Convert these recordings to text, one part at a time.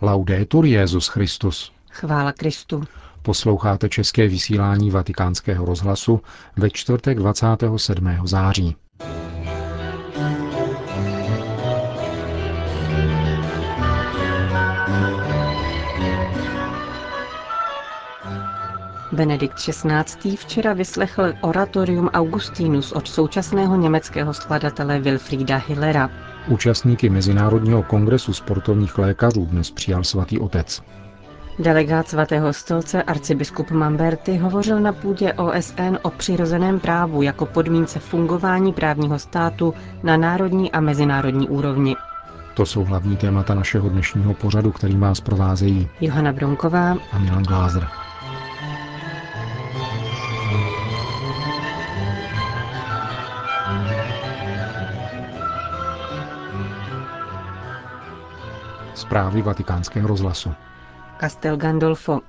Laudetur Jezus Christus. Chvála Kristu. Posloucháte české vysílání Vatikánského rozhlasu ve čtvrtek 27. září. Benedikt XVI. včera vyslechl oratorium Augustinus od současného německého skladatele Wilfrieda Hillera. Účastníky Mezinárodního kongresu sportovních lékařů dnes přijal svatý otec. Delegát svatého stolce arcibiskup Mamberty hovořil na půdě OSN o přirozeném právu jako podmínce fungování právního státu na národní a mezinárodní úrovni. To jsou hlavní témata našeho dnešního pořadu, kterým vás provázejí Johana Bronková a Milan Glázer. Zprávy vatikánského rozhlasu. Castel Gandolfo.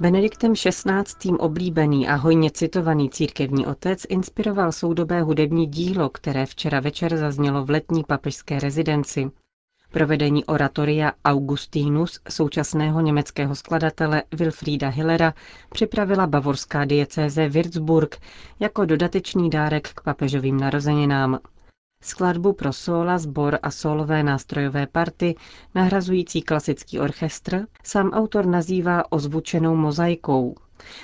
Benediktem XVI. oblíbený a hojně citovaný církevní otec inspiroval soudobé hudební dílo, které včera večer zaznělo v letní papežské rezidenci. Provedení oratoria Augustinus současného německého skladatele Wilfrieda Hillera připravila bavorská diecéze Würzburg jako dodatečný dárek k papežovým narozeninám. Skladbu pro sóla, sbor a solové nástrojové party, nahrazující klasický orchestr, sám autor nazývá ozvučenou mozaikou.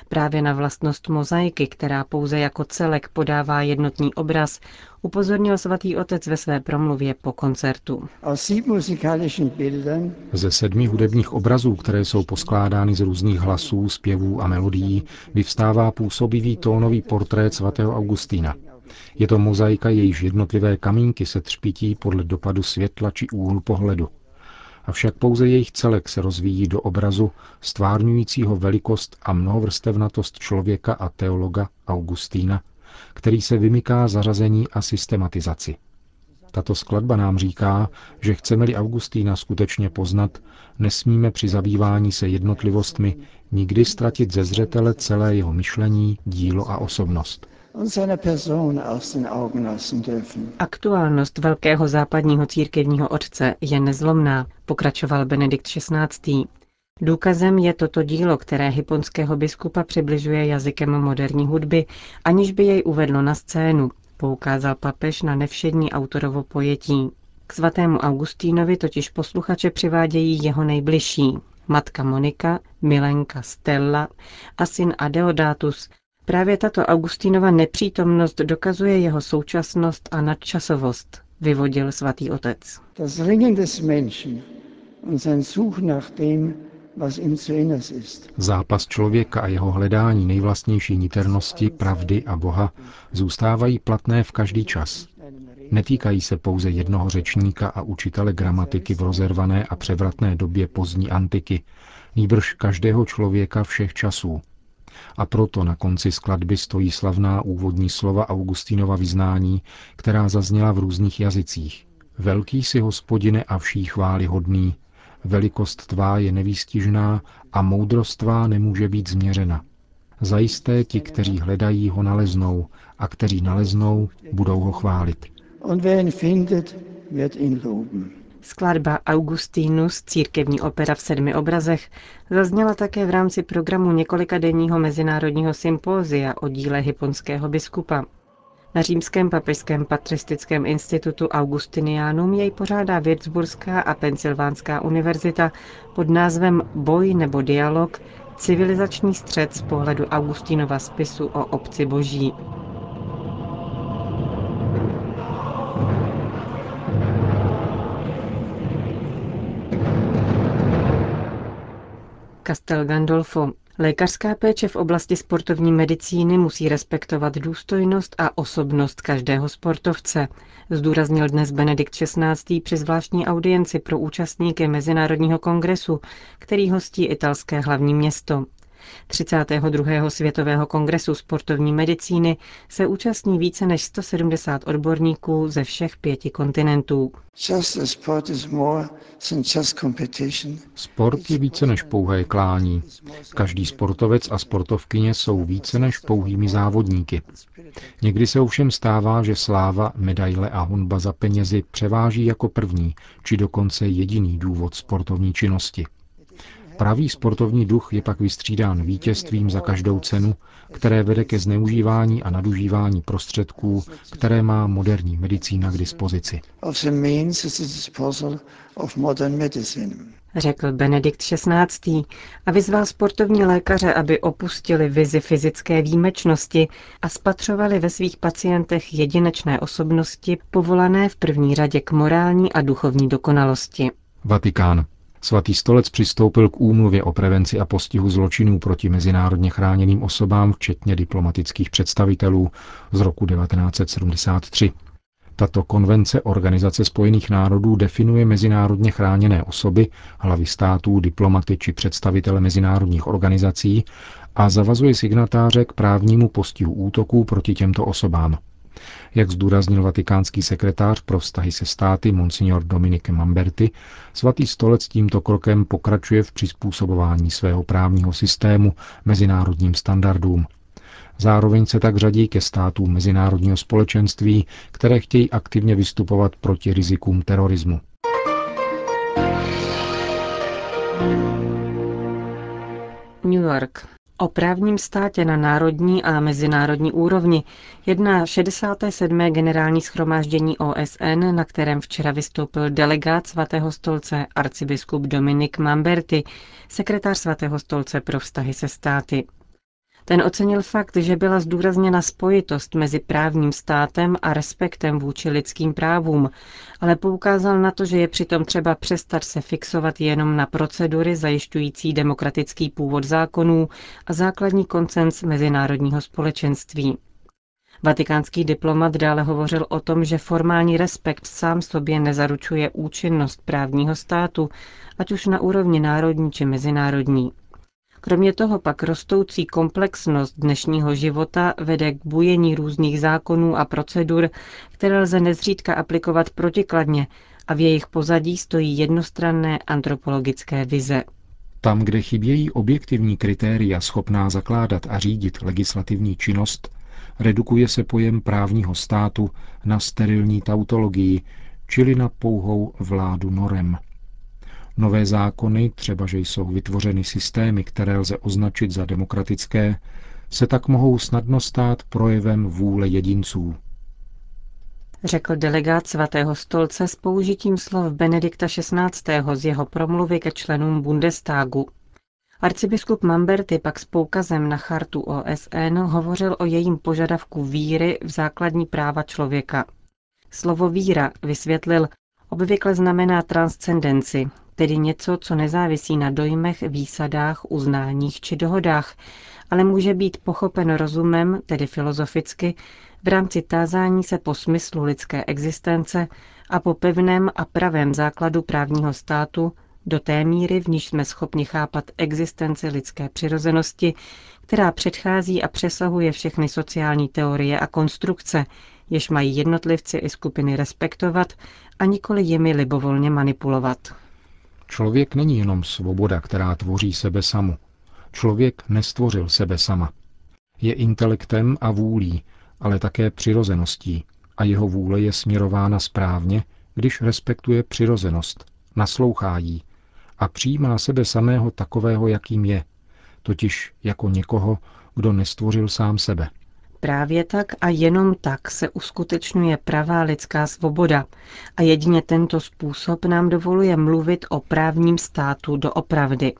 Právě na vlastnost mozaiky, která pouze jako celek podává jednotný obraz, upozornil svatý otec ve své promluvě po koncertu. Ze sedmi hudebních obrazů, které jsou poskládány z různých hlasů, zpěvů a melodií, vyvstává působivý tónový portrét svatého Augustína. Je to mozaika, jejíž jednotlivé kamínky se třpití podle dopadu světla či úhlu pohledu. Avšak pouze jejich celek se rozvíjí do obrazu stvárňujícího velikost a mnohovrstevnatost člověka a teologa Augustína, který se vymyká zařazení a systematizaci. Tato skladba nám říká, že chceme-li Augustína skutečně poznat, nesmíme při zabývání se jednotlivostmi nikdy ztratit ze zřetele celé jeho myšlení, dílo a osobnost. Aktuálnost velkého západního církevního otce je nezlomná, pokračoval Benedikt XVI. Důkazem je toto dílo, které hyponského biskupa přibližuje jazykem moderní hudby, aniž by jej uvedlo na scénu, poukázal papež na nevšední autorovo pojetí. K svatému Augustínovi totiž posluchače přivádějí jeho nejbližší, matka Monika, milenka Stella a syn Adeodatus, Právě tato Augustínova nepřítomnost dokazuje jeho současnost a nadčasovost, vyvodil svatý otec. Zápas člověka a jeho hledání nejvlastnější niternosti, pravdy a Boha zůstávají platné v každý čas. Netýkají se pouze jednoho řečníka a učitele gramatiky v rozervané a převratné době pozdní antiky, nýbrž každého člověka všech časů, a proto na konci skladby stojí slavná úvodní slova Augustínova vyznání, která zazněla v různých jazycích. Velký si hospodine a vší chvály hodný, velikost tvá je nevýstižná a moudrost tvá nemůže být změřena. Zajisté ti, kteří hledají, ho naleznou a kteří naleznou, budou ho chválit. Wer ihn findet, wird ihn loben. Skladba Augustinus, církevní opera v sedmi obrazech, zazněla také v rámci programu několika denního mezinárodního sympózia o díle hyponského biskupa. Na Římském papežském patristickém institutu Augustinianum jej pořádá Würzburská a Pensylvánská univerzita pod názvem Boj nebo dialog, civilizační střed z pohledu Augustinova spisu o obci boží. Castel Gandolfo. Lékařská péče v oblasti sportovní medicíny musí respektovat důstojnost a osobnost každého sportovce, zdůraznil dnes Benedikt XVI. při zvláštní audienci pro účastníky Mezinárodního kongresu, který hostí italské hlavní město. 32. světového kongresu sportovní medicíny se účastní více než 170 odborníků ze všech pěti kontinentů. Sport je více než pouhé klání. Každý sportovec a sportovkyně jsou více než pouhými závodníky. Někdy se ovšem stává, že sláva, medaile a honba za penězi převáží jako první, či dokonce jediný důvod sportovní činnosti. Pravý sportovní duch je pak vystřídán vítězstvím za každou cenu, které vede ke zneužívání a nadužívání prostředků, které má moderní medicína k dispozici. Řekl Benedikt XVI. a vyzval sportovní lékaře, aby opustili vizi fyzické výjimečnosti a spatřovali ve svých pacientech jedinečné osobnosti povolané v první řadě k morální a duchovní dokonalosti. Vatikán. Svatý stolec přistoupil k úmluvě o prevenci a postihu zločinů proti mezinárodně chráněným osobám, včetně diplomatických představitelů z roku 1973. Tato konvence Organizace spojených národů definuje mezinárodně chráněné osoby, hlavy států, diplomaty či představitele mezinárodních organizací a zavazuje signatáře k právnímu postihu útoků proti těmto osobám. Jak zdůraznil vatikánský sekretář pro vztahy se státy Monsignor Dominique Mamberti, svatý stolec tímto krokem pokračuje v přizpůsobování svého právního systému mezinárodním standardům. Zároveň se tak řadí ke státům mezinárodního společenství, které chtějí aktivně vystupovat proti rizikům terorismu. New York. O právním státě na národní a mezinárodní úrovni jedná 67. generální schromáždění OSN, na kterém včera vystoupil delegát svatého stolce arcibiskup Dominik Mamberti, sekretář svatého stolce pro vztahy se státy. Ten ocenil fakt, že byla zdůrazněna spojitost mezi právním státem a respektem vůči lidským právům, ale poukázal na to, že je přitom třeba přestat se fixovat jenom na procedury zajišťující demokratický původ zákonů a základní koncens mezinárodního společenství. Vatikánský diplomat dále hovořil o tom, že formální respekt sám sobě nezaručuje účinnost právního státu, ať už na úrovni národní či mezinárodní. Kromě toho pak rostoucí komplexnost dnešního života vede k bujení různých zákonů a procedur, které lze nezřídka aplikovat protikladně a v jejich pozadí stojí jednostranné antropologické vize. Tam, kde chybějí objektivní kritéria schopná zakládat a řídit legislativní činnost, redukuje se pojem právního státu na sterilní tautologii, čili na pouhou vládu norem. Nové zákony, třeba že jsou vytvořeny systémy, které lze označit za demokratické, se tak mohou snadno stát projevem vůle jedinců. Řekl delegát svatého stolce s použitím slov Benedikta XVI. z jeho promluvy ke členům Bundestagu. Arcibiskup Mamberty pak s poukazem na chartu OSN hovořil o jejím požadavku víry v základní práva člověka. Slovo víra, vysvětlil, obvykle znamená transcendenci, tedy něco, co nezávisí na dojmech, výsadách, uznáních či dohodách, ale může být pochopen rozumem, tedy filozoficky, v rámci tázání se po smyslu lidské existence a po pevném a pravém základu právního státu do té míry, v níž jsme schopni chápat existenci lidské přirozenosti, která předchází a přesahuje všechny sociální teorie a konstrukce, jež mají jednotlivci i skupiny respektovat a nikoli jimi libovolně manipulovat. Člověk není jenom svoboda, která tvoří sebe samu. Člověk nestvořil sebe sama. Je intelektem a vůlí, ale také přirozeností a jeho vůle je směrována správně, když respektuje přirozenost, naslouchá jí a přijímá sebe samého takového, jakým je, totiž jako někoho, kdo nestvořil sám sebe. Právě tak a jenom tak se uskutečňuje pravá lidská svoboda a jedině tento způsob nám dovoluje mluvit o právním státu doopravdy.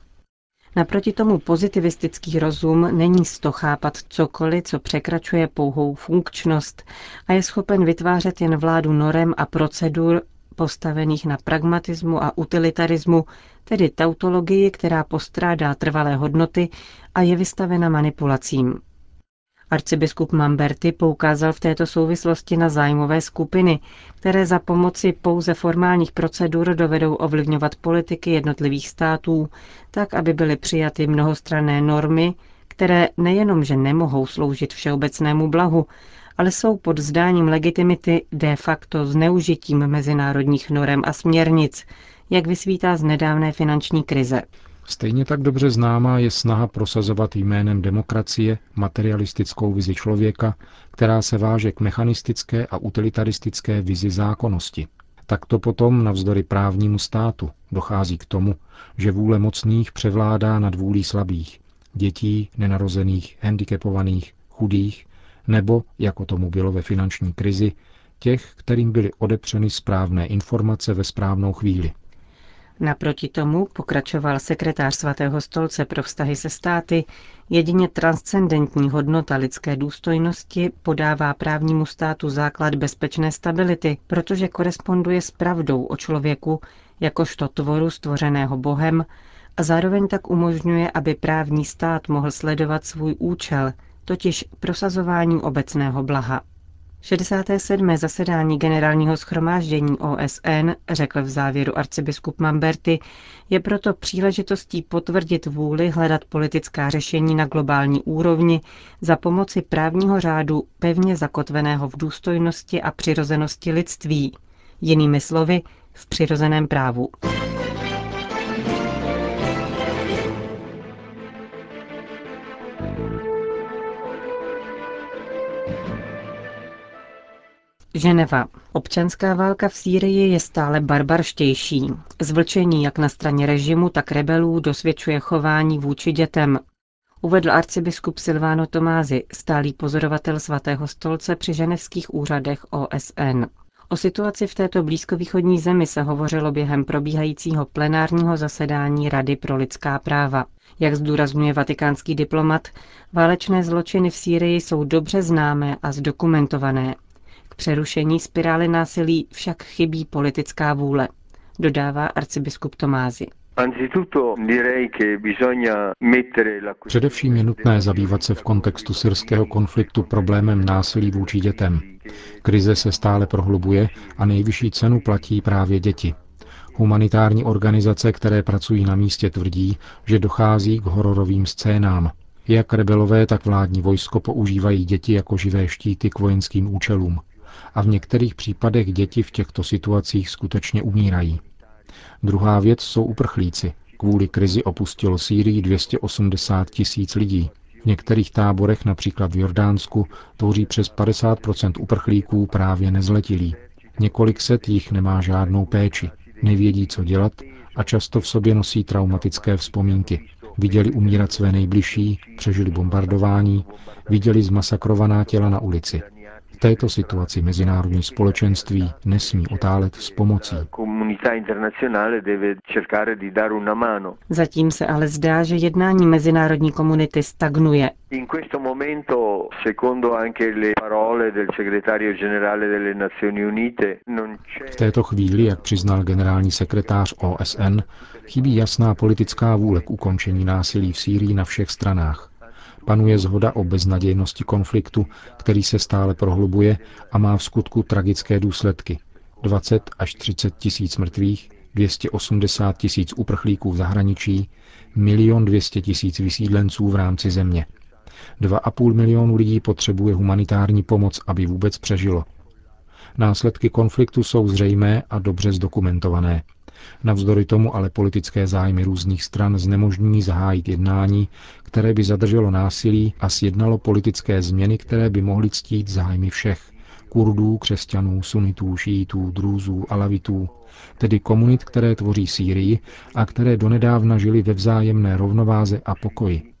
Naproti tomu pozitivistický rozum není z to chápat cokoliv, co překračuje pouhou funkčnost a je schopen vytvářet jen vládu norem a procedur postavených na pragmatismu a utilitarismu, tedy tautologii, která postrádá trvalé hodnoty a je vystavena manipulacím. Arcibiskup Mamberty poukázal v této souvislosti na zájmové skupiny, které za pomoci pouze formálních procedur dovedou ovlivňovat politiky jednotlivých států, tak aby byly přijaty mnohostranné normy, které nejenom, že nemohou sloužit všeobecnému blahu, ale jsou pod zdáním legitimity de facto zneužitím mezinárodních norem a směrnic, jak vysvítá z nedávné finanční krize. Stejně tak dobře známá je snaha prosazovat jménem demokracie materialistickou vizi člověka, která se váže k mechanistické a utilitaristické vizi zákonnosti. Takto potom, navzdory právnímu státu, dochází k tomu, že vůle mocných převládá nad vůlí slabých, dětí, nenarozených, handicapovaných, chudých, nebo, jako tomu bylo ve finanční krizi, těch, kterým byly odepřeny správné informace ve správnou chvíli. Naproti tomu, pokračoval sekretář svatého stolce pro vztahy se státy, jedině transcendentní hodnota lidské důstojnosti podává právnímu státu základ bezpečné stability, protože koresponduje s pravdou o člověku jakožto tvoru stvořeného Bohem a zároveň tak umožňuje, aby právní stát mohl sledovat svůj účel, totiž prosazování obecného blaha. 67. zasedání generálního schromáždění OSN, řekl v závěru arcibiskup Mamberty, je proto příležitostí potvrdit vůli hledat politická řešení na globální úrovni za pomoci právního řádu pevně zakotveného v důstojnosti a přirozenosti lidství, jinými slovy v přirozeném právu. Ženeva. Občanská válka v Sýrii je stále barbarštější. Zvlčení jak na straně režimu, tak rebelů dosvědčuje chování vůči dětem. Uvedl arcibiskup Silvano Tomázy, stálý pozorovatel svatého stolce při ženevských úřadech OSN. O situaci v této blízkovýchodní zemi se hovořilo během probíhajícího plenárního zasedání Rady pro lidská práva. Jak zdůrazňuje vatikánský diplomat, válečné zločiny v Sýrii jsou dobře známé a zdokumentované přerušení spirály násilí však chybí politická vůle, dodává arcibiskup Tomázy. Především je nutné zabývat se v kontextu syrského konfliktu problémem násilí vůči dětem. Krize se stále prohlubuje a nejvyšší cenu platí právě děti. Humanitární organizace, které pracují na místě, tvrdí, že dochází k hororovým scénám. Jak rebelové, tak vládní vojsko používají děti jako živé štíty k vojenským účelům a v některých případech děti v těchto situacích skutečně umírají. Druhá věc jsou uprchlíci. Kvůli krizi opustilo Sýrii 280 tisíc lidí. V některých táborech, například v Jordánsku, tvoří přes 50% uprchlíků právě nezletilí. Několik set jich nemá žádnou péči, nevědí, co dělat a často v sobě nosí traumatické vzpomínky. Viděli umírat své nejbližší, přežili bombardování, viděli zmasakrovaná těla na ulici. V této situaci mezinárodní společenství nesmí otálet s pomocí. Zatím se ale zdá, že jednání mezinárodní komunity stagnuje. V této chvíli, jak přiznal generální sekretář OSN, chybí jasná politická vůle k ukončení násilí v Sýrii na všech stranách. Panuje zhoda o beznadějnosti konfliktu, který se stále prohlubuje a má v skutku tragické důsledky. 20 až 30 tisíc mrtvých, 280 tisíc uprchlíků v zahraničí, milion 200 tisíc vysídlenců v rámci země. 2,5 milionu lidí potřebuje humanitární pomoc, aby vůbec přežilo. Následky konfliktu jsou zřejmé a dobře zdokumentované. Navzdory tomu ale politické zájmy různých stran znemožňují zahájit jednání, které by zadrželo násilí a sjednalo politické změny, které by mohly ctít zájmy všech. Kurdů, křesťanů, sunitů, šítů, drůzů, alavitů, tedy komunit, které tvoří Sýrii a které donedávna žili ve vzájemné rovnováze a pokoji.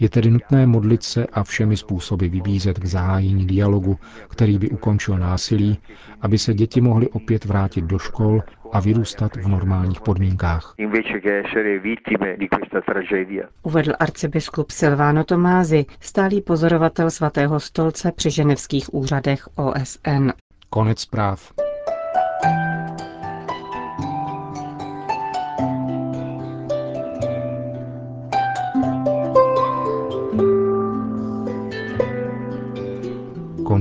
Je tedy nutné modlit se a všemi způsoby vybízet k zahájení dialogu, který by ukončil násilí, aby se děti mohly opět vrátit do škol a vyrůstat v normálních podmínkách. Uvedl arcibiskup Silvano Tomázy, stálý pozorovatel svatého stolce při ženevských úřadech OSN. Konec zpráv.